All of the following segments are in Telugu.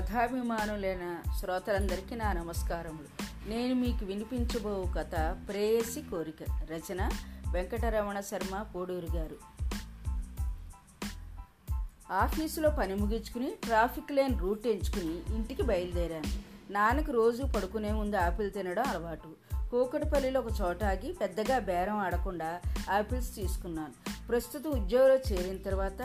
కథాభిమానులైన శ్రోతలందరికీ నా నమస్కారములు. నేను మీకు వినిపించబో కథ ప్రేయసి కోరిక. రచన వెంకటరమణ శర్మ పోడూరు గారు. ఆఫీసులో పని ముగించుకుని ట్రాఫిక్ లైన్ రూట్ ఎంచుకుని ఇంటికి బయలుదేరాను. నాన్నకు రోజు పడుకునే ముందు ఆపిల్ తినడం అలవాటు. కూకటిపల్లిలో ఒక చోట ఆగి పెద్దగా బేరం ఆడకుండా ఆపిల్స్ తీసుకున్నాను. ప్రస్తుత ఉద్యోగంలో చేరిన తర్వాత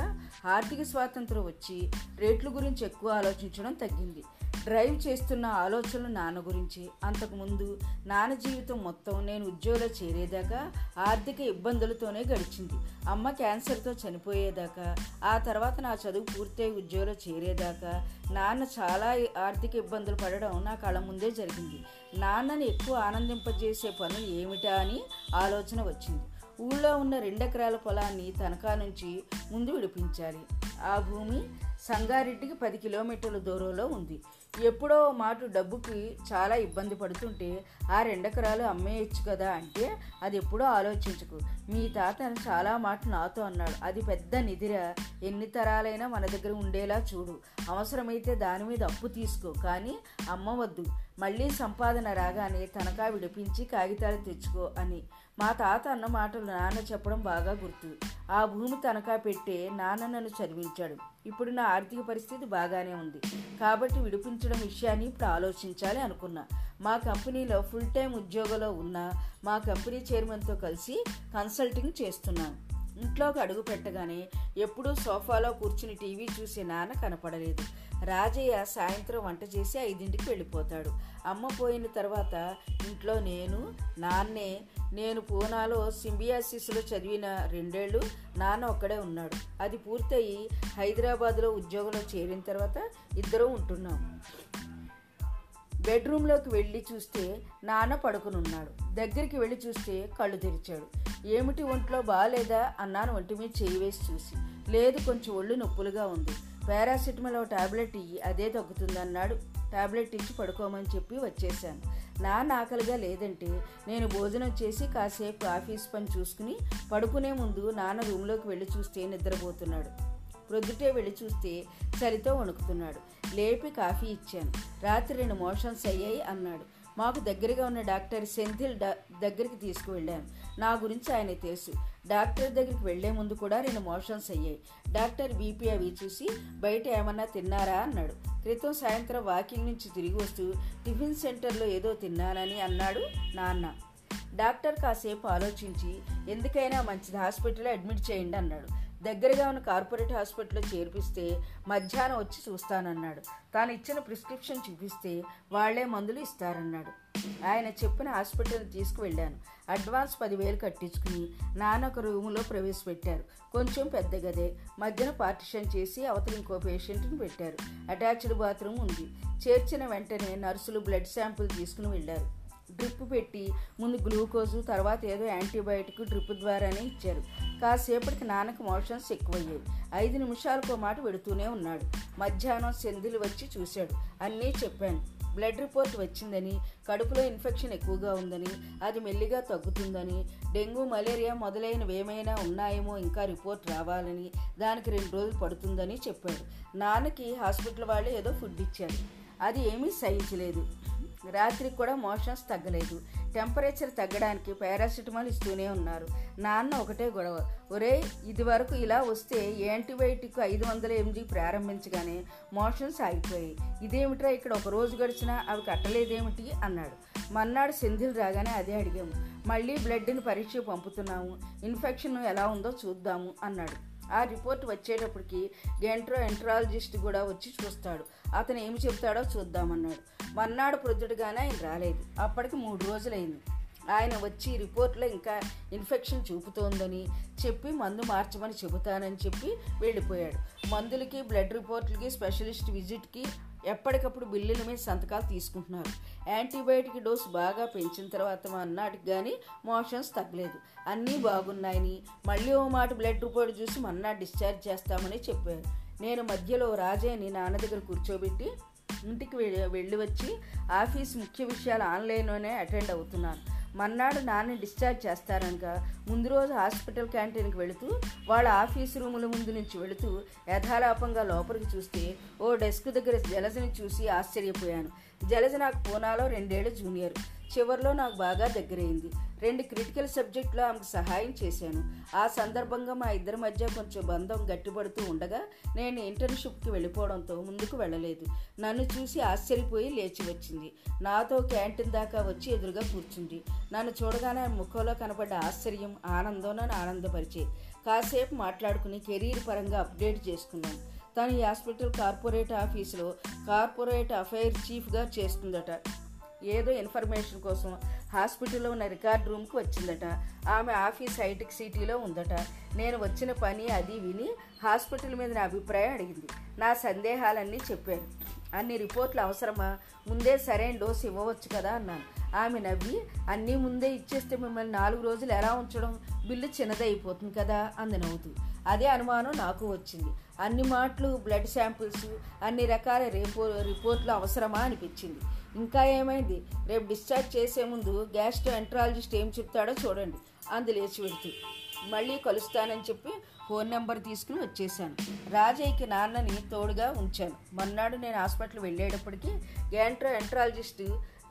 ఆర్థిక స్వాతంత్రం వచ్చి రేట్ల గురించి ఎక్కువ ఆలోచించడం తగ్గింది. డ్రైవ్ చేస్తున్న ఆలోచనలు నాన్న గురించి. అంతకుముందు నాన్న జీవితం మొత్తం నేను ఉద్యోగంలో చేరేదాకా ఆర్థిక ఇబ్బందులతోనే గడిచింది. అమ్మ క్యాన్సర్తో చనిపోయేదాకా ఆ తర్వాత నా చదువు పూర్తయి ఉద్యోగంలో చేరేదాకా నాన్న చాలా ఆర్థిక ఇబ్బందులు పడడం నా కళ్ళ ముందే జరిగింది. నాన్నని ఎక్కువ ఆనందింపజేసే పనులు ఏమిటా అని ఆలోచన వచ్చింది. ఊళ్ళో ఉన్న రెండెకరాల పొలాన్ని తనఖా నుంచి ముందు విడిపించాలి. ఆ భూమి సంగారెడ్డికి పది కిలోమీటర్ల దూరంలో ఉంది. ఎప్పుడో మాట డబ్బుకి చాలా ఇబ్బంది పడుతుంటే ఆ రెండెకరాలు అమ్మేయచ్చు కదా అంటే అది ఎప్పుడో ఆలోచించకు. మీ తాత చాలా మాట నాతో అన్నాడు. అది పెద్ద నిధిర. ఎన్ని తరాలైనా మన దగ్గర ఉండేలా చూడు. అవసరమైతే దాని మీద అప్పు తీసుకో. కానీ అమ్మవద్దు. మళ్ళీ సంపాదన రాగానే తనఖా విడిపించి కాగితాలు తెచ్చుకో అని. మా తాత అన్న మాటలు నాన్న చెప్పడం బాగా గుర్తు. ఆ భూమి తనఖా పెట్టే నాన్న నన్ను చదివించాడు. ఇప్పుడు నా ఆర్థిక పరిస్థితి బాగానే ఉంది. కాబట్టి విడిపించడం విషయాన్ని ఇప్పుడు ఆలోచించాలి అనుకున్నా. మా కంపెనీలో ఫుల్ టైం ఉద్యోగంలో ఉన్న మా కంపెనీ చైర్మన్తో కలిసి కన్సల్టింగ్ చేస్తున్నాను ఇంట్లోకి అడుగు పెట్టగానే ఎప్పుడూ సోఫాలో కూర్చుని టీవీ చూసే నాన్న కనపడలేదు. రాజయ్య సాయంత్రం వంట చేసి ఐదింటికి వెళ్ళిపోతాడు. అమ్మ పోయిన తర్వాత ఇంట్లో నేను నాన్నే నేను పూనాలో సింబియాసిస్లో చదివిన రెండేళ్ళు నాన్న ఒక్కడే ఉన్నాడు. అది పూర్తయి హైదరాబాద్లో ఉద్యోగంలో చేరిన తర్వాత ఇద్దరం ఉంటున్నాము బెడ్రూమ్లోకి వెళ్ళి చూస్తే నాన్న పడుకుని ఉన్నాడు దగ్గరికి వెళ్ళి చూస్తే కళ్ళు తెరిచాడు. ఏమిటి ఒంట్లో బాగాలేదా అన్నాను ఒంటి మీద చేయి వేసి చూసి. లేదు కొంచెం ఒళ్ళు నొప్పులుగా ఉంది. పారాసిటమాల్ టాబ్లెట్ ఇయ్యి అదే తగ్గుతుంది అన్నాడు టాబ్లెట్ ఇచ్చి పడుకోమని చెప్పి వచ్చేశాను. నా నాకలిగా లేదంటే నేను భోజనం చేసి కాసేపు ఆఫీస్ పని చూసుకుని పడుకునే ముందు నాన్న రూమ్లోకి వెళ్ళి చూస్తే నిద్రపోతున్నాడు. ప్రొద్దుటే వెళ్ళి చూస్తే చలితో వణుకుతున్నాడు. లేపి కాఫీ ఇచ్చాను. రాత్రి రెండు మోషన్స్ అయ్యాయి అన్నాడు. మాకు దగ్గరగా ఉన్న డాక్టర్ సెంథిల్ దగ్గరికి తీసుకువెళ్ళాను. నా గురించి ఆయన తెలుసు. డాక్టర్ దగ్గరికి వెళ్ళే ముందు కూడా రెండు మోషన్స్ అయ్యాయి. డాక్టర్ బీపీ అవి చూసి బయట ఏమన్నా తిన్నారా? అన్నాడు. క్రితం సాయంత్రం వాకింగ్ నుంచి తిరిగి వస్తూ టిఫిన్ సెంటర్లో ఏదో తిన్నానని అన్నాడు నాన్న. డాక్టర్ కాసేపు ఆలోచించి ఎందుకైనా మంచిది హాస్పిటల్లో అడ్మిట్ చేయండి అన్నాడు. దగ్గరగా ఉన్న కార్పొరేట్ హాస్పిటల్లో చేర్పిస్తే మధ్యాహ్నం వచ్చి చూస్తానన్నాడు. తాను ఇచ్చిన ప్రిస్క్రిప్షన్ చూపిస్తే వాళ్ళే మందులు ఇస్తారన్నాడు. ఆయన చెప్పిన హాస్పిటల్ తీసుకువెళ్ళాను. అడ్వాన్స్ పదివేలు కట్టించుకుని నాన్న ఒక రూములో ప్రవేశపెట్టారు. కొంచెం పెద్ద గదే. మధ్యన పార్టిషన్ చేసి అవతల ఇంకో పేషెంట్ని పెట్టారు. అటాచ్డ్ బాత్రూమ్ ఉంది. చేర్చిన వెంటనే నర్సులు బ్లడ్ శాంపుల్ తీసుకుని వెళ్ళారు. డ్రిప్ పెట్టి ముందు గ్లూకోజు తర్వాత ఏదో యాంటీబయాటిక్ డ్రిప్ ద్వారానే ఇచ్చారు. కాసేపటికి నాన్నకు మోషన్స్ ఎక్కువయ్యాయి. ఐదు నిమిషాలతో మాట పెడుతూనే ఉన్నాడు. మధ్యాహ్నం సెంధిలు వచ్చి చూశాడు. అన్నీ చెప్పాను. బ్లడ్ రిపోర్ట్ వచ్చిందని కడుపులో ఇన్ఫెక్షన్ ఎక్కువగా ఉందని అది మెల్లిగా తగ్గుతుందని డెంగ్యూ మలేరియా మొదలైనవి ఏమైనా ఉన్నాయేమో ఇంకా రిపోర్ట్ రావాలని దానికి రెండు రోజులు పడుతుందని చెప్పాడు. నాన్నకి హాస్పిటల్ వాళ్ళు ఏదో ఫుడ్ ఇచ్చారు. అది ఏమీ సహించలేదు. రాత్రికి కూడా మోషన్స్ తగ్గలేదు. టెంపరేచర్ తగ్గడానికి పారాసిటమాల్ ఇస్తూనే ఉన్నారు. నాన్న ఒకటే గొడవ. ఒరే ఇది వరకు ఇలా వస్తే యాంటీబయాటిక్ ఐదు వందల ఎనిమిది ప్రారంభించగానే మోషన్స్ ఆగిపోయాయి. ఇదేమిట్రా ఇక్కడ ఒక రోజు గడిచినా అవి కట్టలేదేమిటి? అన్నాడు. మన్నాడు సింధిల్ రాగానే అదే అడిగాము. మళ్ళీ బ్లడ్ని పరీక్ష పంపుతున్నాము. ఇన్ఫెక్షన్ ఎలా ఉందో చూద్దాము అన్నాడు. ఆ రిపోర్ట్ వచ్చేటప్పటికి గెంట్రో ఎంట్రాలజిస్ట్ కూడా వచ్చి చూస్తాడు. అతను ఏమి చెప్తాడో చూద్దామన్నాడు. మర్నాడు ప్రొద్దుడుగానే ఆయన రాలేదు. అప్పటికి మూడు రోజులైంది. ఆయన వచ్చి రిపోర్ట్లో ఇంకా ఇన్ఫెక్షన్ చూపుతోందని చెప్పి మందు మార్చమని చెబుతానని చెప్పి వెళ్ళిపోయాడు. మందులకి బ్లడ్ రిపోర్ట్లకి స్పెషలిస్ట్ విజిట్కి ఎప్పటికప్పుడు బిల్లుల మీద సంతకాలు తీసుకుంటున్నారు. యాంటీబయాటిక్ డోస్ బాగా పెంచిన తర్వాత మా అన్నాటికి కానీ మోషన్స్ తగ్గలేదు. అన్నీ బాగున్నాయని మళ్ళీ ఓ మాట బ్లడ్ రిపోర్ట్ చూసి మన్నాడు డిశ్చార్జ్ చేస్తామని చెప్పారు. నేను మధ్యలో రాజేని నాన్న దగ్గర కూర్చోబెట్టి ఇంటికి వెళ్ళి వచ్చి ఆఫీస్ ముఖ్య విషయాలు ఆన్లైన్లోనే అటెండ్ అవుతున్నాను. మన్నాడు నాన్న డిశ్చార్జ్ చేస్తారనగా ముందు రోజు హాస్పిటల్ క్యాంటీన్కి వెళుతూ వాళ్ళ ఆఫీస్ రూముల ముందు నుంచి వెళుతూ యథాలాపంగా లోపలికి చూస్తే ఓ డెస్క్ దగ్గర జలజని చూసి ఆశ్చర్యపోయాను. జలజ నాకు పూనాలో రెండేళ్ళ జూనియర్. చివరిలో నాకు బాగా దగ్గరైంది. రెండు క్రిటికల్ సబ్జెక్టులో ఆమెకు సహాయం చేశాను. ఆ సందర్భంగా మా ఇద్దరి మధ్య కొంచెం బంధం గట్టిపడుతూ ఉండగా నేను ఇంటర్న్షిప్కి వెళ్ళిపోవడంతో ముందుకు వెళ్ళలేదు. నన్ను చూసి ఆశ్చర్యపోయి లేచి వచ్చింది. నాతో క్యాంటీన్ దాకా వచ్చి ఎదురుగా కూర్చుంది. నన్ను చూడగానే ముఖంలో కనపడ్డ ఆశ్చర్యం ఆనందం నన్ను ఆనందపరిచే కాసేపు మాట్లాడుకుని కెరీర్ పరంగా అప్డేట్ చేసుకున్నాను. తను ఈ హాస్పిటల్ కార్పొరేట్ ఆఫీసులో కార్పొరేట్ అఫైర్ చీఫ్గా చేస్తుందట. ఏదో ఇన్ఫర్మేషన్ కోసం హాస్పిటల్లో ఉన్న రికార్డ్ రూమ్కి వచ్చిందట. ఆమె ఆఫీస్ హైటెక్ సిటీలో ఉందట. నేను వచ్చిన పని అది విని హాస్పిటల్ మీద నా అభిప్రాయం అడిగింది. నా సందేహాలన్నీ చెప్పాను అన్ని రిపోర్ట్లు అవసరమా? ముందే సరైన డోసు ఇవ్వవచ్చు కదా అన్నాను. ఆమె నవ్వి అన్నీ ముందే ఇచ్చేస్తే మిమ్మల్ని నాలుగు రోజులు ఎలా ఉంచడం? బిల్లు చిన్నదైపోతుంది కదా అంది నవ్వుతూ. అదే అనుమానం నాకు వచ్చింది. అన్ని మాటలు బ్లడ్ శాంపిల్స్ అన్ని రకాల రేపో రిపోర్ట్లు అవసరమా అనిపించింది. ఇంకా ఏమైంది? రేపు డిశ్చార్జ్ చేసే ముందు గ్యాస్ట్రో ఎంట్రాలజిస్ట్ ఏం చెప్తాడో చూడండి అంది లేచి పెడుతూ మళ్ళీ కలుస్తానని చెప్పి ఫోన్ నెంబర్ తీసుకుని వచ్చేసాను రాజయ్యకి నాన్నని తోడుగా ఉంచాను. మొన్నాడు నేను హాస్పిటల్ వెళ్ళేటప్పటికి గ్యాంట్రో ఎంట్రాలజిస్ట్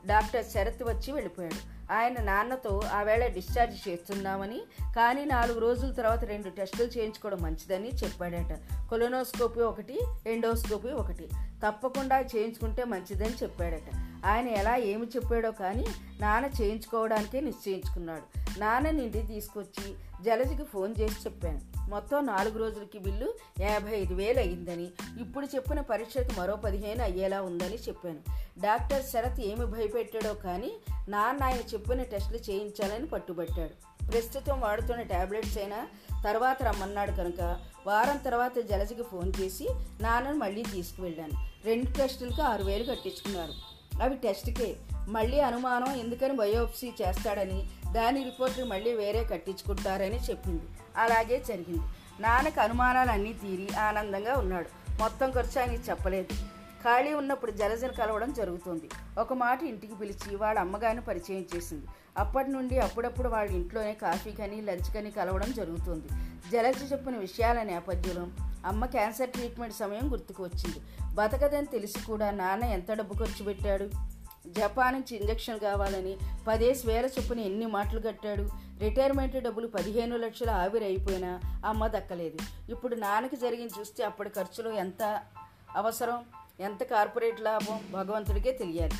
డాక్టర్ శరత్ వచ్చి వెళ్ళిపోయాడు. ఆయన నాన్నతో ఆవేళ డిశ్చార్జ్ చేస్తున్నామని కానీ నాలుగు రోజుల తర్వాత రెండు టెస్టులు చేయించుకోవడం మంచిదని చెప్పాడట. కొలోనోస్కోపీ ఒకటి ఎండోస్కోపీ ఒకటి. తప్పకుండా చేయించుకుంటే మంచిదని చెప్పాడట. ఆయన ఎలా ఏమి చెప్పాడో కానీ నాన్న చేయించుకోవడానికే నిశ్చయించుకున్నాడు. నాన్నని ఇంటికి తీసుకొచ్చి జలజకి ఫోన్ చేసి చెప్పాను. మొత్తం నాలుగు రోజులకి బిల్లు యాభై ఐదు వేలు అయ్యిందని ఇప్పుడు చెప్పిన పరీక్షకు మరో పదిహేను అయ్యేలా ఉందని చెప్పాను. డాక్టర్ శరత్ ఏమి భయపెట్టాడో కానీ నాన్న ఆయన చెప్పిన టెస్టులు చేయించాలని పట్టుబట్టాడు. ప్రస్తుతం వాడుతున్న ట్యాబ్లెట్స్ అయినా తర్వాత రమ్మన్నాడు కనుక వారం తర్వాత జలజకి ఫోన్ చేసి నాన్నను మళ్ళీ తీసుకువెళ్ళాను. రెండు టెస్టులకు ఆరు వేలు కట్టించుకున్నారు. అవి టెస్ట్కే మళ్ళీ అనుమానం ఎందుకని బయోప్సీ చేస్తాడని దాని రిపోర్ట్లు మళ్ళీ వేరే కట్టించుకుంటారని చెప్పింది. అలాగే జరిగింది. నాన్నకు అనుమానాలన్నీ తీరి ఆనందంగా ఉన్నాడు. మొత్తం ఖర్చు ఆయనకి చెప్పలేదు. ఖాళీ ఉన్నప్పుడు జలజను కలవడం జరుగుతుంది. ఒక మాట ఇంటికి పిలిచి వాళ్ళ అమ్మగారిని పరిచయం చేసింది. అప్పటి నుండి అప్పుడప్పుడు వాళ్ళ ఇంట్లోనే కాఫీ కానీ లంచ్ కానీ కలవడం జరుగుతుంది. జలజ చెప్పిన విషయాల నేపథ్యంలో అమ్మ క్యాన్సర్ ట్రీట్మెంట్ సమయం గుర్తుకు వచ్చింది బతకదని తెలిసి కూడా నాన్న ఎంత డబ్బు ఖర్చు పెట్టాడు? జపాన్ నుంచి ఇంజక్షన్ కావాలని పదేసి వేల చొప్పున ఎన్ని మాటలు కట్టాడు? రిటైర్మెంట్ డబ్బులు పదిహేను లక్షలు ఆవిరి అయిపోయినా అమ్మ దక్కలేదు. ఇప్పుడు నాన్నకి జరిగింది చూస్తే అప్పటి ఖర్చులో ఎంత అవసరం? ఎంత కార్పొరేట్ లాభం? భగవంతుడికే తెలియాలి.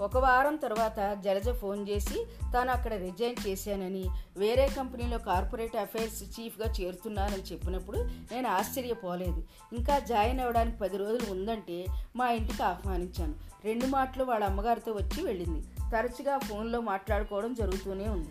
ఒక వారం తర్వాత జలజ ఫోన్ చేసి తాను అక్కడ రిజైన్ చేశానని వేరే కంపెనీలో కార్పొరేట్ అఫైర్స్ చీఫ్గా చేరుతున్నానని చెప్పినప్పుడు నేను ఆశ్చర్యపోలేదు. ఇంకా జాయిన్ అవ్వడానికి పది రోజులు ఉందంటే మా ఇంటికి ఆహ్వానించాను. రెండు మాటలు వాళ్ళ అమ్మగారితో వచ్చి వెళ్ళింది. తరచుగా ఫోన్లో మాట్లాడుకోవడం జరుగుతూనే ఉంది.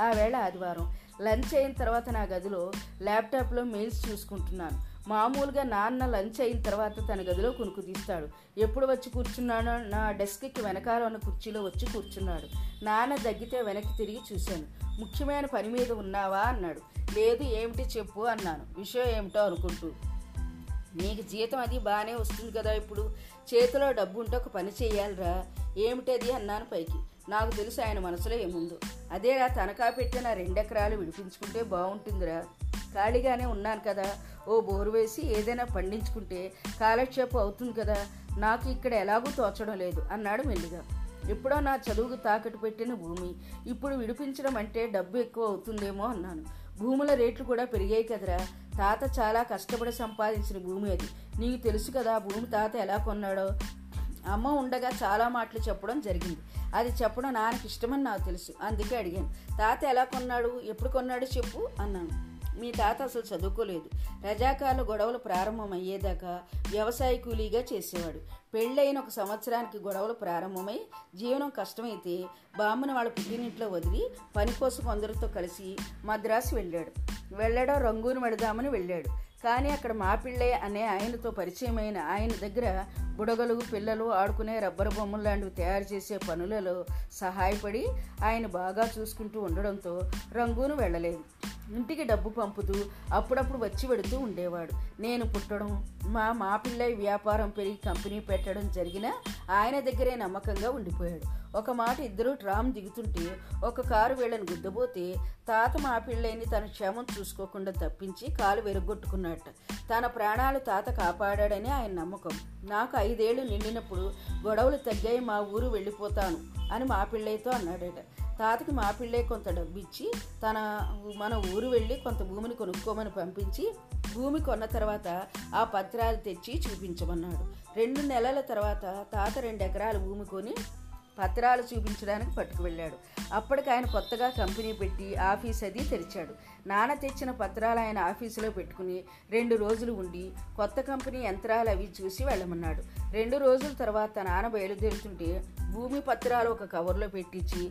ఆ వేళ ఆదివారం. లంచ్ అయిన తర్వాత నా గదిలో ల్యాప్టాప్లో మెయిల్స్ చూసుకుంటున్నాను. మామూలుగా నాన్న లంచ్ అయిన తర్వాత తన గదిలో కొనుక్కు తీస్తాడు. ఎప్పుడు వచ్చి కూర్చున్నానో నా డెస్క్కి వెనకాల ఉన్న కుర్చీలో వచ్చి కూర్చున్నాడు. నాన్న దగ్గితే వెనక్కి తిరిగి చూశాను. ముఖ్యమైన పని మీద ఉన్నావా? అన్నాడు. లేదు ఏమిటి చెప్పు అన్నాను. విషయం ఏమిటో అనుకుంటూ. నీకు జీతం అది బాగానే వస్తుంది కదా ఇప్పుడు? చేతిలో డబ్బు ఉంటే ఒక పని చేయాలిరా. ఏమిటది? అన్నాను పైకి. నాకు తెలుసు ఆయన మనసులో ఏముందో. అదేరా తనఖా పెట్టిన రెండెకరాలు విడిపించుకుంటే బాగుంటుందిరా. ఖాళీగానే ఉన్నాను కదా. ఓ బోరు వేసి ఏదైనా పండించుకుంటే కాలక్షేపం అవుతుంది కదా. నాకు ఇక్కడ ఎలాగూ తోచడం లేదు అన్నాడు మెల్లిగా. ఎప్పుడో నా చదువుకు తాకట్టు పెట్టిన భూమి. ఇప్పుడు విడిపించడం అంటే డబ్బు ఎక్కువ అవుతుందేమో అన్నాను. భూముల రేట్లు కూడా పెరిగాయి కదరా. తాత చాలా కష్టపడి సంపాదించిన భూమి అది. నీకు తెలుసు కదా భూమి తాత ఎలా కొన్నాడో? అమ్మ ఉండగా చాలా మాటలు చెప్పడం జరిగింది. అది చెప్పడం నాన్నకి ఇష్టమని నాకు తెలుసు. అందుకే అడిగాను. తాత ఎలా కొన్నాడు? ఎప్పుడు కొన్నాడు చెప్పు అన్నాను. మీ తాత అసలు చదువుకోలేదు. రజాకాల గొడవలు ప్రారంభమయ్యేదాకా వ్యవసాయ కూలీగా చేసేవాడు. పెళ్ళైన ఒక సంవత్సరానికి గొడవలు ప్రారంభమై జీవనం కష్టమైతే బామ్మను వాళ్ళ పుట్టినింట్లో వదిలి పని కోసం కొందరితో కలిసి మద్రాసు వెళ్ళాడు. వెళ్ళడం రంగూను పెడదామని వెళ్ళాడు. కానీ అక్కడ మా పిళ్ళే అనే ఆయనతో పరిచయమైన ఆయన దగ్గర బుడగలు పిల్లలు ఆడుకునే రబ్బర్ బొమ్మలు లాంటివి తయారు చేసే పనులలో సహాయపడి ఆయన బాగా చూసుకుంటూ ఉండడంతో రంగూను వెళ్ళలేదు. ఇంటికి డబ్బు పంపుతూ అప్పుడప్పుడు వచ్చి పెడుతూ ఉండేవాడు. నేను పుట్టడం మా మా వ్యాపారం పెరిగి కంపెనీ పెట్టడం జరిగినా ఆయన దగ్గరే నమ్మకంగా ఉండిపోయాడు. ఒక మాట ఇద్దరూ ట్రామ్ దిగుతుంటే ఒక కారు వీళ్ళని గుద్దబోతే తాత మా పిళ్ళైని తన క్షేమం చూసుకోకుండా తప్పించి కాలు వెరగొట్టుకున్నట్ట. తన ప్రాణాలు తాత కాపాడాడని ఆయన నమ్మకం. నాకు ఐదేళ్ళు నిండినప్పుడు గొడవలు తగ్గాయి మా ఊరు వెళ్ళిపోతాను అని మా పిళ్ళయ్యతో అన్నాడట. తాతకి మా పిళ్ళే కొంత డబ్బు ఇచ్చి తన మన ఊరు వెళ్ళి కొంత భూమిని కొనుక్కోమని పంపించి భూమి కొన్న తర్వాత ఆ పత్రాలు తెచ్చి చూపించమన్నాడు. రెండు నెలల తర్వాత తాత రెండు ఎకరాల భూమి కొని పత్రాలు చూపించడానికి పట్టుకు వెళ్ళాడు అప్పటికి ఆయన కొత్తగా కంపెనీ పెట్టి ఆఫీస్ అది తెరిచాడు. నాన్న తెచ్చిన పత్రాలు ఆయన ఆఫీసులో పెట్టుకుని రెండు రోజులు ఉండి కొత్త కంపెనీ యంత్రాలు అవి చూసి వెళ్ళమన్నాడు. రెండు రోజుల తర్వాత నాన్న బయలుదేరుతుంటే భూమి పత్రాలు ఒక కవర్లో పెట్టించి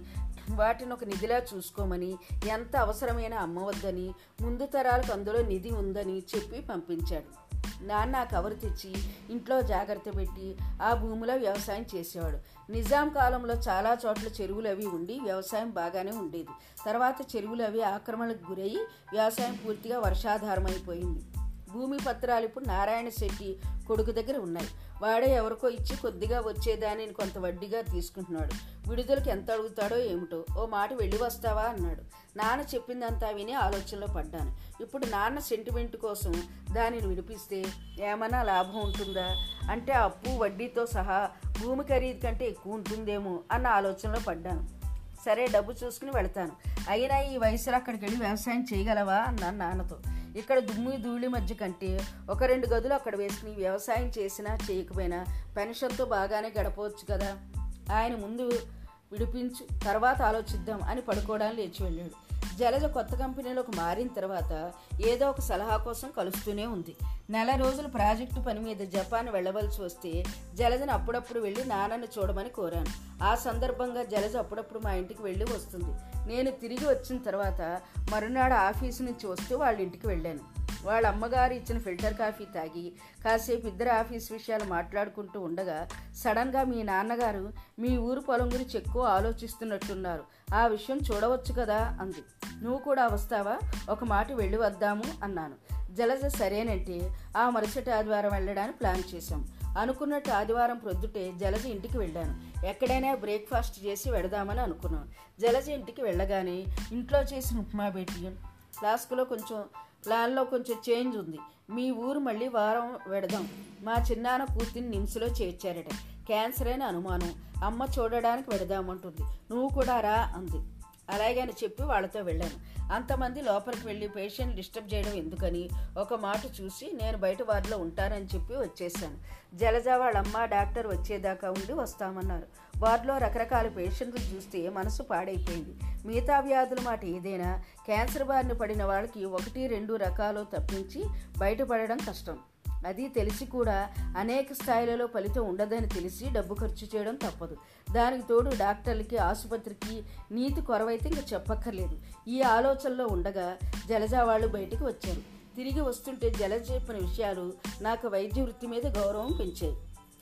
వాటిని ఒక నిధిలా చూసుకోమని ఎంత అవసరమైన అమ్మవద్దని ముందు తరాలకు అందులో నిధి ఉందని చెప్పి పంపించాడు. నాన్న కవరు కవర్ తెచ్చి ఇంట్లో జాగ్రత్త పెట్టి ఆ భూమిలో వ్యవసాయం చేసేవాడు. నిజాం కాలంలో చాలా చోట్ల చెరువులు అవి ఉండి వ్యవసాయం బాగానే ఉండేది. తర్వాత చెరువులు అవి ఆక్రమణకు గురయ్యి వ్యవసాయం పూర్తిగా వర్షాధారమైపోయింది. భూమి పత్రాలు ఇప్పుడు నారాయణ శెట్టి కొడుకు దగ్గర ఉన్నాయి. వాడే ఎవరికో ఇచ్చి కొద్దిగా వచ్చేదానిని కొంత వడ్డీగా తీసుకుంటున్నాడు. విడుదలకు ఎంత అడుగుతాడో ఏమిటో ఓ మాట వెళ్ళి వస్తావా అన్నాడు. నాన్న చెప్పిందంతా విని ఆలోచనలో పడ్డాను. ఇప్పుడు నాన్న సెంటిమెంట్ కోసం దానిని విడిపిస్తే ఏమైనా లాభం ఉంటుందా? అంటే అప్పు వడ్డీతో సహా భూమి ఖరీదు కంటే ఎక్కువ ఉంటుందేమో అన్న ఆలోచనలో పడ్డాను. సరే డబ్బు చూసుకుని వెళతాను. అయినా ఈ వయసులో అక్కడికి వెళ్ళి వ్యవసాయం చేయగలవా? అన్నాను నాన్నతో. ఇక్కడ దుమ్ము ధూళి మధ్య కంటే ఒక రెండు గదులు అక్కడ వేసుకుని వ్యవసాయం చేసినా చేయకపోయినా పెన్షన్తో బాగానే గడపవచ్చు కదా. ఆయన ముందు విడిపించు తర్వాత ఆలోచిద్దాం అని పడుకోవడానికి లేచి వెళ్ళాడు. జలజ కొత్త కంపెనీలోకి మారిన తర్వాత ఏదో ఒక సలహా కోసం కలుస్తూనే ఉంది. నెల రోజులు ప్రాజెక్టు పని మీద జపాన్ వెళ్ళవలసి వస్తే జలజను అప్పుడప్పుడు వెళ్ళి నాన్నని చూడమని కోరాను. ఆ సందర్భంగా జలజ అప్పుడప్పుడు మా ఇంటికి వెళ్ళి వస్తుంది. నేను తిరిగి వచ్చిన తర్వాత మరునాడు ఆఫీసు నుంచి వస్తూ వాళ్ళ ఇంటికి వెళ్ళాను. వాళ్ళ అమ్మగారు ఇచ్చిన ఫిల్టర్ కాఫీ తాగి కాసేపు ఇద్దరు ఆఫీస్ విషయాలు మాట్లాడుకుంటూ ఉండగా సడన్గా మీ నాన్నగారు మీ ఊరు పొలం గురించి ఎక్కువ ఆలోచిస్తున్నట్టున్నారు. ఆ విషయం చూడవచ్చు కదా అంది. నువ్వు కూడా వస్తావా? ఒక మాట వెళ్ళి వద్దాము అన్నాను. జలజ సరేనంటే ఆ మరుసటి ఆదివారం వెళ్ళడానికి ప్లాన్ చేశాం. అనుకున్నట్టు ఆదివారం ప్రొద్దుటే జలజ ఇంటికి వెళ్ళాను. ఎక్కడైనా బ్రేక్ఫాస్ట్ చేసి వెడదామని అనుకున్నాను జలజ ఇంటికి వెళ్ళగానే ఇంట్లో చేసిన ఉప్మా పెట్టి ఫ్లాస్క్లో కొంచెం ప్లాన్లో కొంచెం చేంజ్ ఉంది. మీ ఊరు మళ్ళీ వారం వెడదాం. మా చిన్నాన్న కూతుర్ని నిమ్స్లో చేర్చారట. క్యాన్సర్ అయిన అనుమానం. అమ్మ చూడడానికి వెడదామంటుంది నువ్వు కూడా రా అంది. అలాగే అని చెప్పి వాళ్ళతో వెళ్ళాను. అంతమంది లోపలికి వెళ్ళి పేషెంట్ డిస్టర్బ్ చేయడం ఎందుకని ఒక మాట చూసి నేను బయట వారిలో ఉంటానని చెప్పి వచ్చేసాను. జలజ వాళ్ళమ్మ డాక్టర్ వచ్చేదాకా ఉండి వస్తామన్నారు. వారిలో రకరకాల పేషెంట్లు చూస్తే మనసు పాడైపోయింది. మిగతా వ్యాధుల మాట ఏదైనా క్యాన్సర్ బారిన పడిన వాళ్ళకి ఒకటి రెండు రకాలు తప్పించి బయటపడడం కష్టం. అది తెలిసి కూడా అనేక స్థాయిలలో ఫలితం ఉండదని తెలిసి డబ్బు ఖర్చు చేయడం తప్పదు. దానికి తోడు డాక్టర్లకి ఆసుపత్రికి నీతి కొరవైతే ఇంక చెప్పక్కర్లేదు. ఈ ఆలోచనలో ఉండగా జలజా వాళ్ళు బయటికి వచ్చారు. తిరిగి వస్తుంటే జలజ చెప్పిన విషయాలు నాకు వైద్య వృత్తి మీద గౌరవం పెంచాయి.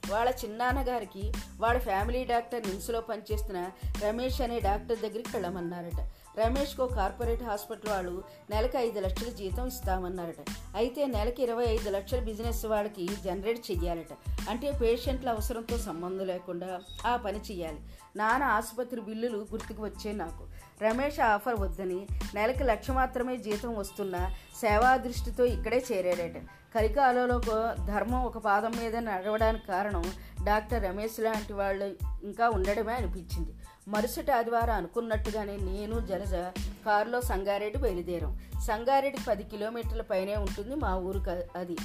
వాళ్ళ చిన్నాన్నగారికి వాళ్ళ ఫ్యామిలీ డాక్టర్ నిమ్స్లో పనిచేస్తున్న రమేష్ అనే డాక్టర్ దగ్గరికి వెళ్ళమన్నారట. రమేష్కు కార్పొరేట్ హాస్పిటల్ వాళ్ళు నెలకు ఐదు లక్షల జీతం ఇస్తామన్నారట. అయితే నెలకి ఇరవై ఐదు లక్షల బిజినెస్ వాళ్ళకి జనరేట్ చెయ్యాలట. అంటే పేషెంట్ల అవసరంతో సంబంధం లేకుండా ఆ పని చెయ్యాలి. నాన్న ఆసుపత్రి బిల్లులు గుర్తుకు వచ్చే నాకు. రమేష్ ఆఫర్ వద్దని నెలకి లక్ష మాత్రమే జీతం వస్తున్న సేవా దృష్టితో ఇక్కడే చేరాడట. కలికాలలో ధర్మం ఒక పాదం మీద నడవడానికి కారణం డాక్టర్ రమేష్ లాంటి వాళ్ళు ఇంకా ఉండడమే అనిపించింది. మరుసటి ఆదివారం అనుకున్నట్టుగానే నేను జలజ కారులో సంగారెడ్డి బయలుదేరాం. సంగారెడ్డి పది కిలోమీటర్ల పైనే ఉంటుంది మా ఊరు అది.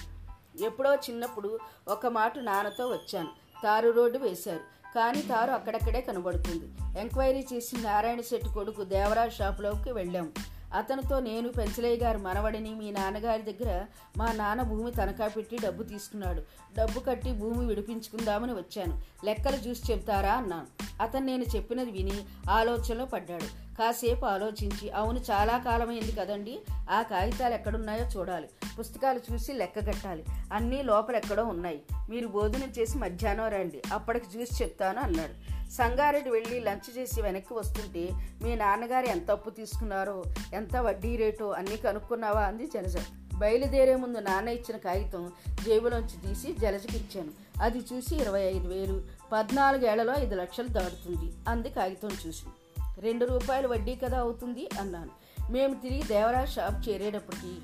ఎప్పుడో చిన్నప్పుడు ఒక మాట నాన్నతో వచ్చాను. తారు రోడ్డు వేశారు. కానీ తారు అక్కడక్కడే కనబడుతుంది. ఎంక్వైరీ చేసి నారాయణ శెట్టి కొడుకు దేవరాజ్ షాపులోకి వెళ్ళాము అతనితో నేను పెంచలయ్య గారి మనవడిని మీ నాన్నగారి దగ్గర మా నాన్న భూమి తనఖా పెట్టి డబ్బు తీసుకున్నాడు. డబ్బు కట్టి భూమి విడిపించుకుందామని వచ్చాను. లెక్కలు చూసి చెబుతారా? అన్నాను. అతను నేను చెప్పినది విని ఆలోచనలో పడ్డాడు. కాసేపు ఆలోచించి అవును చాలా కాలమైంది కదండి. ఆ కాగితాలు ఎక్కడున్నాయో చూడాలి. పుస్తకాలు చూసి లెక్క కట్టాలి. అన్నీ లోపల ఎక్కడో ఉన్నాయి. మీరు భోజనం చేసి మధ్యాహ్నం రండి. అప్పటికి చూసి చెప్తాను అన్నాడు. సంగారెడ్డి వెళ్ళి లంచ్ చేసి వెనక్కి వస్తుంటే మీ నాన్నగారు ఎంత అప్పు తీసుకున్నారో ఎంత వడ్డీ రేటో అన్నీ కనుక్కున్నావా అంది జలజ. బయలుదేరే ముందు నాన్న ఇచ్చిన కాగితం జేబులోంచి తీసి జలజకి ఇచ్చాను. అది చూసి ఇరవై ఐదు వేలు. పద్నాలుగేళ్ళలో ఐదు లక్షలు దాటుతుంది. అంది కాగితం చూసి. రెండు రూపాయలు వడ్డీ కదా అవుతుంది? అన్నాను. మేము తిరిగి దేవరాజ్ షాప్ చేరేటప్పటికి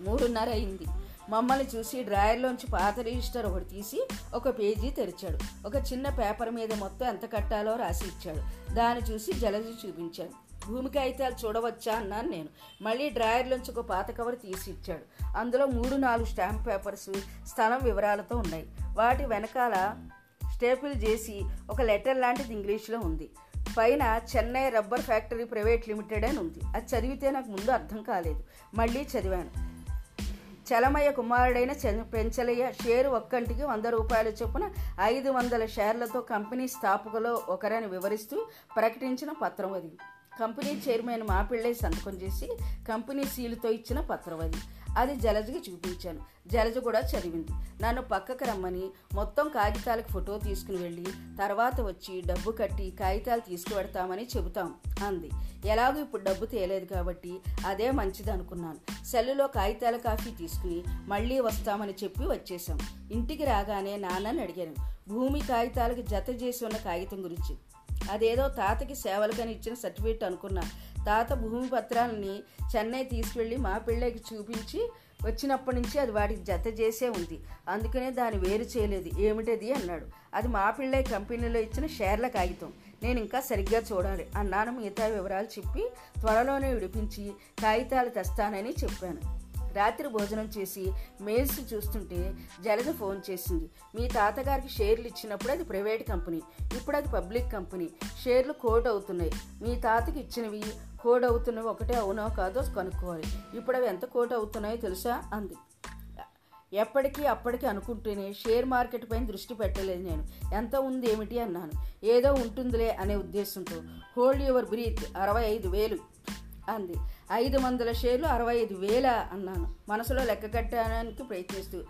మూడున్నర అయింది. మమ్మల్ని చూసి డ్రాయర్లోంచి పాత రిజిస్టర్ ఒకటి తీసి ఒక పేజీ తెరిచాడు. ఒక చిన్న పేపర్ మీద మొత్తం ఎంత కట్టాలో రాసి ఇచ్చాడు. దాన్ని చూసి జలజి చూపించాడు. భూమి కాగితాలు చూడవచ్చా అన్నాను నేను. మళ్ళీ డ్రాయర్లోంచి ఒక పాత కవర్ తీసి ఇచ్చాడు. అందులో మూడు నాలుగు స్టాంప్ పేపర్స్ స్థలం వివరాలతో ఉన్నాయి. వాటి వెనకాల స్టేపుల్ చేసి ఒక లెటర్ లాంటిది ఇంగ్లీష్లో ఉంది. పైన Chennai rubber factory private limited అని ఉంది. అది చదివితే నాకు ముందు అర్థం కాలేదు. మళ్ళీ చదివాను. చలమయ్య కుమారుడైన పెంచలయ్య షేరు ఒక్కంటికి వంద రూపాయల చొప్పున ఐదు వందల షేర్లతో కంపెనీ స్థాపకులో ఒకరని వివరిస్తూ ప్రకటించిన పత్రం అది. కంపెనీ చైర్మన్ మాపిళ్ళై సంతకం చేసి కంపెనీ సీలుతో ఇచ్చిన పత్రం అది. అది జలజకి చూపించాను. జలజ కూడా చదివింది. నన్ను పక్కకు రమ్మని మొత్తం కాగితాలకు ఫోటో తీసుకుని వెళ్ళి తర్వాత వచ్చి డబ్బు కట్టి కాగితాలు తీసుకువెడతామని చెబుతాం అంది. ఎలాగో ఇప్పుడు డబ్బు తేలేదు కాబట్టి అదే మంచిది అనుకున్నాను సెల్లులో కాగితాల కాఫీ తీసుకుని మళ్ళీ వస్తామని చెప్పి వచ్చేసాం ఇంటికి రాగానే నాన్నని అడిగాను. భూమి కాగితాలకు జత చేసి ఉన్న కాగితం గురించి. అదేదో తాతకి సేవలకని ఇచ్చిన సర్టిఫికేట్ అనుకున్నా. తాత భూమి పత్రాలని చెన్నై తీసుకెళ్ళి మా పిల్లకి చూపించి వచ్చినప్పటి నుంచి అది వాడికి జత చేసే ఉంది. అందుకనే దాన్ని వేరు చేయలేదు. ఏమిటది అన్నాడు. అది మా పిల్లయ్య కంపెనీలో ఇచ్చిన షేర్ల కాగితం. నేను ఇంకా సరిగ్గా చూడాలి అన్నాను. మిగతా వివరాలు చెప్పి త్వరలోనే విడిపించి కాగితాలు తెస్తానని చెప్పాను. రాత్రి భోజనం చేసి మెయిల్స్ చూస్తుంటే జలజ ఫోన్ చేసింది. మీ తాతగారికి షేర్లు ఇచ్చినప్పుడు అది ప్రైవేట్ కంపెనీ ఇప్పుడు అది పబ్లిక్ కంపెనీ. షేర్లు కోట్ అవుతున్నాయి. మీ తాతకి ఇచ్చినవి కోడ్ అవుతున్నవి ఒకటే అవునో కాదో కనుక్కోవాలి. ఇప్పుడు అవి ఎంత కోట్ అవుతున్నాయో తెలుసా? అంది. ఎప్పటికీ అప్పటికి అనుకుంటూనే షేర్ మార్కెట్ పైన దృష్టి పెట్టలేదు నేను. ఎంత ఉంది ఏమిటి అన్నాను. ఏదో ఉంటుందిలే అనే ఉద్దేశంతో. హోల్డ్ యువర్ బ్రీత్ అరవై ఐదు వేలు. అంది. ఐదు వందల షేర్లు అరవై ఐదు వేల అన్నాను. మనసులో లెక్క కట్టడానికి ప్రయత్నిస్తూ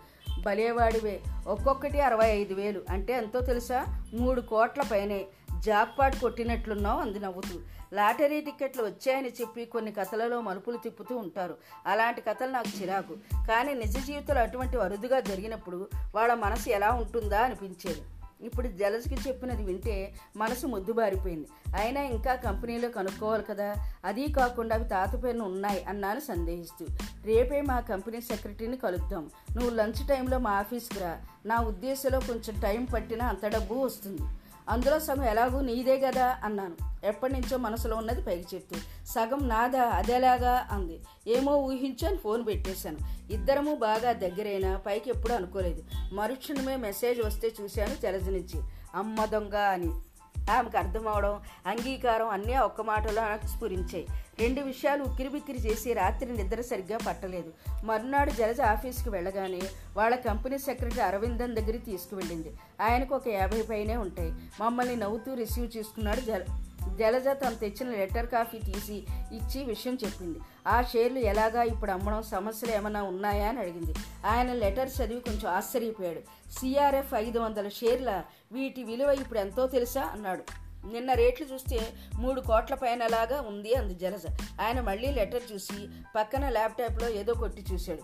భలేవాడివే ఒక్కొక్కటి అరవై ఐదు వేలు. అంటే ఎంతో తెలుసా? మూడు కోట్ల పైనే. జాక్పాట్ కొట్టినట్లున్నావు అంది నవ్వుతూ. లాటరీ టికెట్లు వచ్చాయని చెప్పి కొన్ని కథలలో మలుపులు తిప్పుతూ ఉంటారు. అలాంటి కథలు నాకు చిరాకు. కానీ నిజ జీవితంలో అటువంటి అరుదుగా జరిగినప్పుడు వాళ్ళ మనసు ఎలా ఉంటుందా అనిపించేది. ఇప్పుడు జలజ్కి చెప్పినది వింటే మనసు ముద్దుబారిపోయింది. అయినా ఇంకా కంపెనీలో కనుక్కోవాలి కదా. అదీ కాకుండా అవి తాత పైన ఉన్నాయి అన్నాను సందేహిస్తూ. రేపే మా కంపెనీ సెక్రటరీని కలుద్దాం. నువ్వు లంచ్ టైంలో మా ఆఫీస్కి రా. నా ఉద్దేశంలో కొంచెం టైం పట్టినా అంత డబ్బు వస్తుంది. అందులో సగం ఎలాగూ నీదే కదా అన్నాను. ఎప్పటి నుంచో మనసులో ఉన్నది పైకి చెప్తూ. సగం నాదా అదేలాగా అంది. ఏమో ఊహించు అని ఫోన్ పెట్టేశాను. ఇద్దరము బాగా దగ్గరైనా పైకి ఎప్పుడు అనుకోలేదు. మరుక్షణమే మెసేజ్ వస్తే చూశాను తెలజనించి అమ్మ దొంగ అని. ఆమెకు అర్థమవడం అంగీకారం అన్నీ ఒక్క మాటలో నాకు స్ఫురించాయి. రెండు విషయాలు ఉక్కిరిబిక్కిరి చేసి రాత్రి నిద్ర సరిగ్గా పట్టలేదు. మరునాడు జలజ ఆఫీస్కి వెళ్ళగానే వాళ్ళ కంపెనీ సెక్రటరీ అరవిందన్ దగ్గరికి తీసుకువెళ్ళింది. ఆయనకు ఒక యాభై పైనే ఉంటాయి. మమ్మల్ని నవ్వుతూ రిసీవ్ చేసుకున్నాడు జల జలజ తను తెచ్చిన లెటర్ కాఫీ తీసి ఇచ్చి విషయం చెప్పింది. ఆ షేర్లు ఎలాగా ఇప్పుడు అమ్మడం సమస్యలు ఏమైనా ఉన్నాయా అని అడిగింది. ఆయన లెటర్ చదివి కొంచెం ఆశ్చర్యపోయాడు. సిఆర్ఎఫ్ ఐదు వందల షేర్ల వీటి విలువ ఇప్పుడు ఎంతో తెలుసా? అన్నాడు. నిన్న రేట్లు చూస్తే మూడు కోట్ల పైనలాగా ఉంది అంది జలజ. ఆయన మళ్ళీ లెటర్ చూసి పక్కన ల్యాప్టాప్లో ఏదో కొట్టి చూశాడు.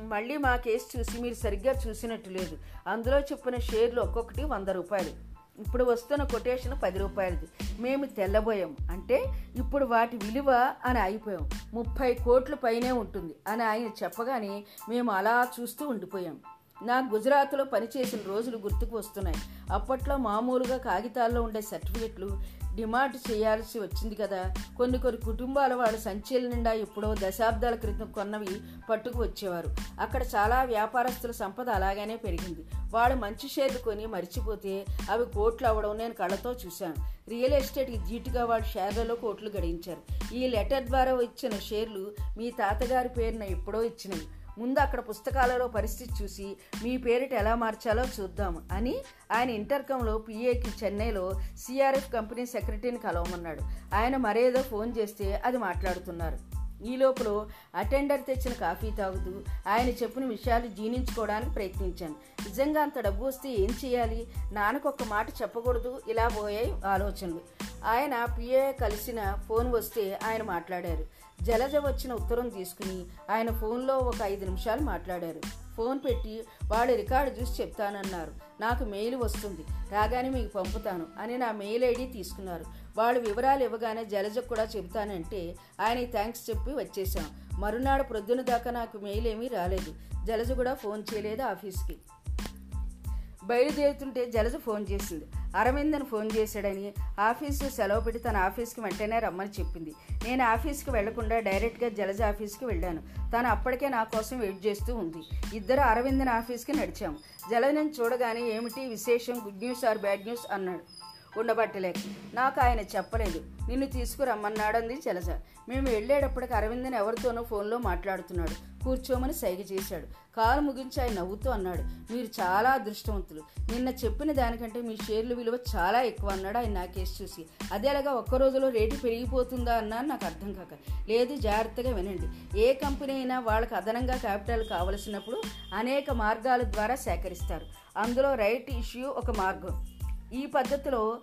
మళ్ళీ మా కేసు చూసి మీరు సరిగ్గా చూసినట్టు లేదు. అందులో చెప్పిన షేర్లు ఒక్కొక్కటి వంద రూపాయలు. ఇప్పుడు వస్తున్న కొటేషన్ పది రూపాయలది. మేము తెల్లబోయాం. అంటే ఇప్పుడు వాటి విలువ అని అయిపోయాం ముప్పై కోట్ల పైనే ఉంటుంది అని ఆయన చెప్పగానే మేము అలా చూస్తూ ఉండిపోయాం. నాకు గుజరాత్లో పనిచేసిన రోజులు గుర్తుకు వస్తున్నాయి. అప్పట్లో మామూలుగా కాగితాల్లో ఉండే సర్టిఫికెట్లు డిమాండ్ చేయాల్సి వచ్చింది కదా. కొన్ని కొన్ని కుటుంబాల వాళ్ళ సంచీల నిండా ఎప్పుడో దశాబ్దాల క్రితం కొన్నవి పట్టుకు వచ్చేవారు. అక్కడ చాలా వ్యాపారస్తుల సంపద అలాగనే పెరిగింది. వాళ్ళు మంచి షేర్లు కొని మర్చిపోతే అవి కోట్లు అవ్వడం నేను కళ్ళతో చూశాను. రియల్ ఎస్టేట్కి జీటుగా వాళ్ళు షేర్లలో కోట్లు గడించారు. ఈ లెటర్ ద్వారా ఇచ్చిన షేర్లు మీ తాతగారి పేరున ఎప్పుడో ఇచ్చినవి. ముందు అక్కడ పుస్తకాలలో పరిస్థితి చూసి మీ పేరిట ఎలా మార్చాలో చూద్దాం అని ఆయన ఇంటర్కంలో పిఏకి చెన్నైలో సిఆర్ఎఫ్ కంపెనీ సెక్రటరీని కలవమన్నాడు. ఆయన మరేదో ఫోన్ చేస్తే అది మాట్లాడుతున్నారు. ఈ లోపల అటెండర్ తెచ్చిన కాఫీ తాగుతూ ఆయన చెప్పిన విషయాలు జీర్ణించుకోవడానికి ప్రయత్నించాను. నిజంగా అంత డబ్బు వస్తే ఏం చేయాలి? నాన్నకు ఒక్క మాట చెప్పకూడదు. ఇలా పోయాయి ఆలోచనలు. ఆయన పిఏ కలిసిన ఫోన్ వస్తే ఆయన మాట్లాడారు. జలజ వచ్చిన ఉత్తరం తీసుకుని ఆయన ఫోన్లో ఒక ఐదు నిమిషాలు మాట్లాడారు. ఫోన్ పెట్టి వాళ్ళ రికార్డు చూసి చెప్తానన్నారు. నాకు మెయిల్ వస్తుంది. రాగానే మీకు పంపుతాను అని నా మెయిల్ ఐడి తీసుకున్నారు. వాళ్ళు వివరాలు ఇవ్వగానే జలజకు కూడా చెబుతానంటే ఆయన థ్యాంక్స్ చెప్పి వచ్చేసాం మరునాడు ప్రొద్దున దాకా నాకు మెయిల్ ఏమీ రాలేదు. జలజ కూడా ఫోన్ చేయలేదు ఆఫీస్కి బయలుదేరుతుంటే జలజ ఫోన్ చేసింది. అరవిందన్ ఫోన్ చేశాడని ఆఫీసు సెలవు పెట్టి తన ఆఫీస్కి వెంటనే రమ్మని చెప్పింది. నేను ఆఫీస్కి వెళ్ళకుండా డైరెక్ట్గా జలజ ఆఫీస్కి వెళ్ళాను. తను అప్పటికే నా కోసం వెయిట్ చేస్తూ ఉంది. ఇద్దరు అరవిందన్ ఆఫీస్కి నడిచాము. జలజను చూడగానే ఏమిటి విశేషం? Good news or bad news అన్నాడు. ఉండబట్టలేక. నాకు ఆయన చెప్పలేదు. నిన్ను తీసుకురమ్మన్నాడంది జలజ. మేము వెళ్ళేటప్పటికి అరవిందని ఎవరితోనో ఫోన్లో మాట్లాడుతున్నాడు. కూర్చోమని సైగ చేశాడు. కాలు ముగించి ఆయన నవ్వుతూ అన్నాడు. మీరు చాలా అదృష్టవంతులు. నిన్న చెప్పిన దానికంటే మీ షేర్ల విలువ చాలా ఎక్కువ అన్నాడు ఆయన నా కేసు చూసి. అదేలాగా ఒక్క రోజులో రేటు పెరిగిపోతుందా అన్నాను నాకు అర్థం కాక. లేదు జాగ్రత్తగా వినండి. ఏ కంపెనీ అయినా వాళ్ళకి అదనంగా క్యాపిటల్ కావలసినప్పుడు అనేక మార్గాల ద్వారా సేకరిస్తారు. అందులో రైట్ ఇష్యూ ఒక మార్గం. ఈ పద్ధతిలో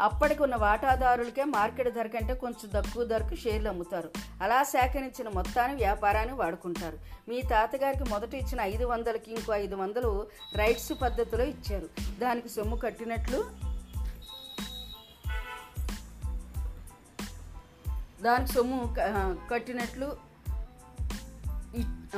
అప్పటికి ఉన్న వాటాదారులకే మార్కెట్ ధర కంటే కొంచెం తక్కువ ధరకు షేర్లు అమ్ముతారు. అలా సేకరించిన మొత్తాన్ని వ్యాపారాన్ని వాడుకుంటారు. మీ తాతగారికి మొదట ఇచ్చిన ఐదు వందలకి ఇంకో ఐదు వందలు రైట్స్ పద్ధతిలో ఇచ్చారు. దానికి సొమ్ము కట్టినట్లు దానికి సొమ్ము కట్టినట్లు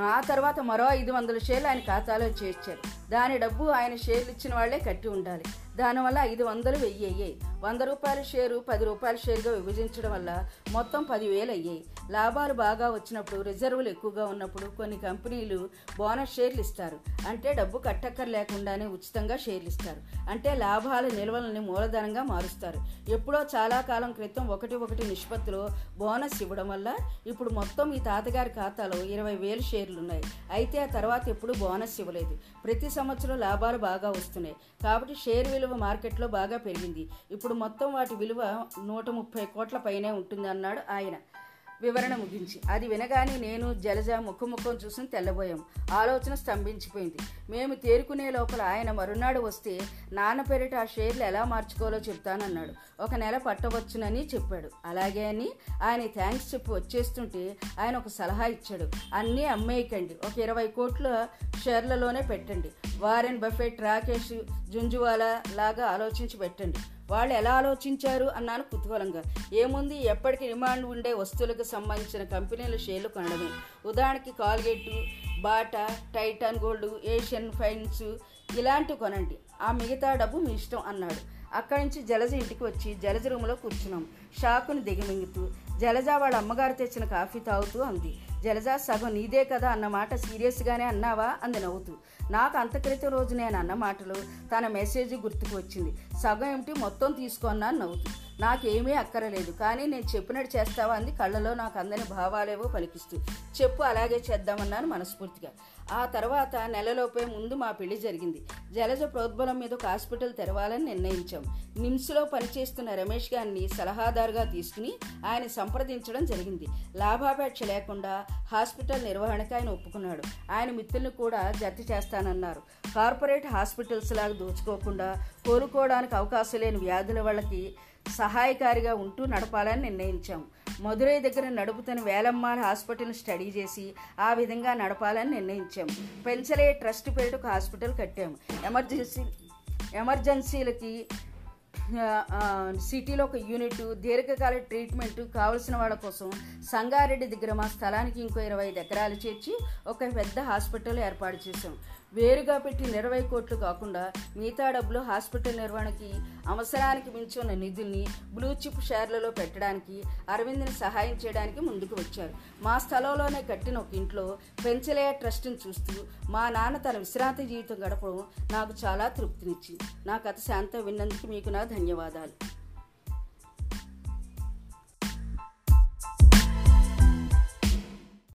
ఆ తర్వాత మరో ఐదు వందల షేర్లు ఆయన ఖాతాలో చేర్చారు. దాని డబ్బు ఆయన షేర్లు ఇచ్చిన వాళ్ళే కట్టి ఉండాలి. దానివల్ల ఐదు వందలు వెయ్యి అయ్యాయి వంద రూపాయల షేరు పది రూపాయల షేరుగా విభజించడం వల్ల మొత్తం పదివేలు అయ్యాయి లాభాలు బాగా వచ్చినప్పుడు రిజర్వులు ఎక్కువగా ఉన్నప్పుడు కొన్ని కంపెనీలు బోనస్ షేర్లు ఇస్తారు. అంటే డబ్బు కట్టక్కర్ లేకుండానే ఉచితంగా షేర్లు ఇస్తారు. అంటే లాభాల నిల్వలని మూలధనంగా మారుస్తారు. ఎప్పుడో చాలా కాలం క్రితం ఒకటి ఒకటి నిష్పత్తిలో బోనస్ ఇవ్వడం వల్ల ఇప్పుడు మొత్తం ఈ తాతగారి ఖాతాలో ఇరవై వేలు షేర్లు ఉన్నాయి. అయితే ఆ తర్వాత ఎప్పుడు బోనస్ ఇవ్వలేదు. ప్రతి సంవత్సరం లాభాలు బాగా వస్తున్నాయి. కాబట్టి షేర్ విలువ మార్కెట్లో బాగా పెరిగింది. ఇప్పుడు మొత్తం వాటి విలువ నూట ముప్పై కోట్ల పైనే ఉంటుంది అన్నాడు ఆయన. వివరణ ముగించి. అది వినగానే నేను జలజ ముఖం ముఖం చూసుకుని తెల్లబోయాం. ఆలోచన స్తంభించిపోయింది. మేము తేరుకునే లోపల ఆయన మరునాడు వస్తే నాన్న పేరిట ఆ షేర్లు ఎలా మార్చుకోవాలో చెప్తానన్నాడు. ఒక నెల పట్టవచ్చునని చెప్పాడు. అలాగే అని ఆయన థ్యాంక్స్ చెప్పి వచ్చేస్తుంటే ఆయన ఒక సలహా ఇచ్చాడు. అన్నీ అమ్మేయకండి. ఒక ఇరవై కోట్ల షేర్లలోనే పెట్టండి. వారెన్ బఫెట్ రాకేష్ జుంజువాలా లాగా ఆలోచించి పెట్టండి. వాళ్ళు ఎలా ఆలోచించారు అన్నాను కుతూహలంగా. ఏముంది? ఎప్పటికీ డిమాండ్ ఉండే వస్తువులకు సంబంధించిన కంపెనీల షేర్లు కొనడమే. ఉదాహరణకి Colgate Bata Titan gold Asian Paints ఇలాంటివి కొనండి. ఆ మిగతా డబ్బు మీ ఇష్టం అన్నాడు. అక్కడి నుంచి జలజ ఇంటికి వచ్చి జలజ రూమ్లో కూర్చున్నాం. షాకుని దిగమింగుతూ జలజ వాళ్ళ అమ్మగారు తెచ్చిన కాఫీ తాగుతూ అంది. జలజ సగం నీదే కదా అన్నమాట సీరియస్గానే అన్నావా? అంది నవ్వుతూ. నాకు అంత క్రితం రోజు నేను అన్న మాటలు తన మెసేజ్ గుర్తుకు వచ్చింది. సగం ఏమిటి మొత్తం తీసుకున్నాను నవ్వుతూ. నాకేమీ అక్కరలేదు. కానీ నేను చెప్పినట్టు చేస్తావా అంది. కళ్ళలో నాకు అందని భావాలేవో పలికిస్తూ చెప్పు అలాగే చేద్దామన్నాను మనస్ఫూర్తిగా. ఆ తర్వాత నెలలోపే ముందు మా పెళ్ళి జరిగింది. జలజ ప్రోద్బలం మీద ఒక హాస్పిటల్ తెరవాలని నిర్ణయించాం. నిమ్స్లో పనిచేస్తున్న రమేష్ గారిని సలహాదారుగా తీసుకుని ఆయన సంప్రదించడం జరిగింది. లాభాపేక్ష లేకుండా హాస్పిటల్ నిర్వహణకు ఆయన ఒప్పుకున్నాడు. ఆయన మిత్రులను కూడా జత చేస్తానన్నారు. కార్పొరేట్ హాస్పిటల్స్ లాగా దోచుకోకుండా కోలుకోవడానికి అవకాశం లేని వ్యాధుల వాళ్ళకి సహాయకారిగా ఉంటూ నడపాలని నిర్ణయించాం. మధురై దగ్గర నడుపుతున్న వేలమ్మాల హాస్పిటల్ స్టడీ చేసి ఆ విధంగా నడపాలని నిర్ణయించాం. పెంచలే ట్రస్ట్ పేరిట ఒక హాస్పిటల్ కట్టాము ఎమర్జెన్సీ ఎమర్జెన్సీలకి సిటీలో ఒక యూనిట్ దీర్ఘకాల ట్రీట్మెంట్ కావలసిన వాళ్ళ కోసం సంగారెడ్డి దగ్గర మా స్థలానికి ఇంకో ఇరవై ఐదు ఎకరాలు చేర్చి ఒక పెద్ద హాస్పిటల్ ఏర్పాటు చేశాం. వేరుగా పెట్టిన ఇరవై కోట్లు కాకుండా మిగతా డబ్బులు హాస్పిటల్ నిర్వహణకి అవసరానికి మించి ఉన్న నిధుల్ని బ్లూ చిప్ షేర్లలో పెట్టడానికి అరవింద్ని సహాయం చేయడానికి ముందుకు వచ్చారు. మా స్థలంలోనే కట్టిన ఒక ఇంట్లో పెంచలే ట్రస్ట్ని చూస్తూ మా నాన్న తన విశ్రాంతి జీవితం గడపడం నాకు చాలా తృప్తినిచ్చింది. నా కథ శాంతం విన్నందుకు మీకు నా ధన్యవాదాలు.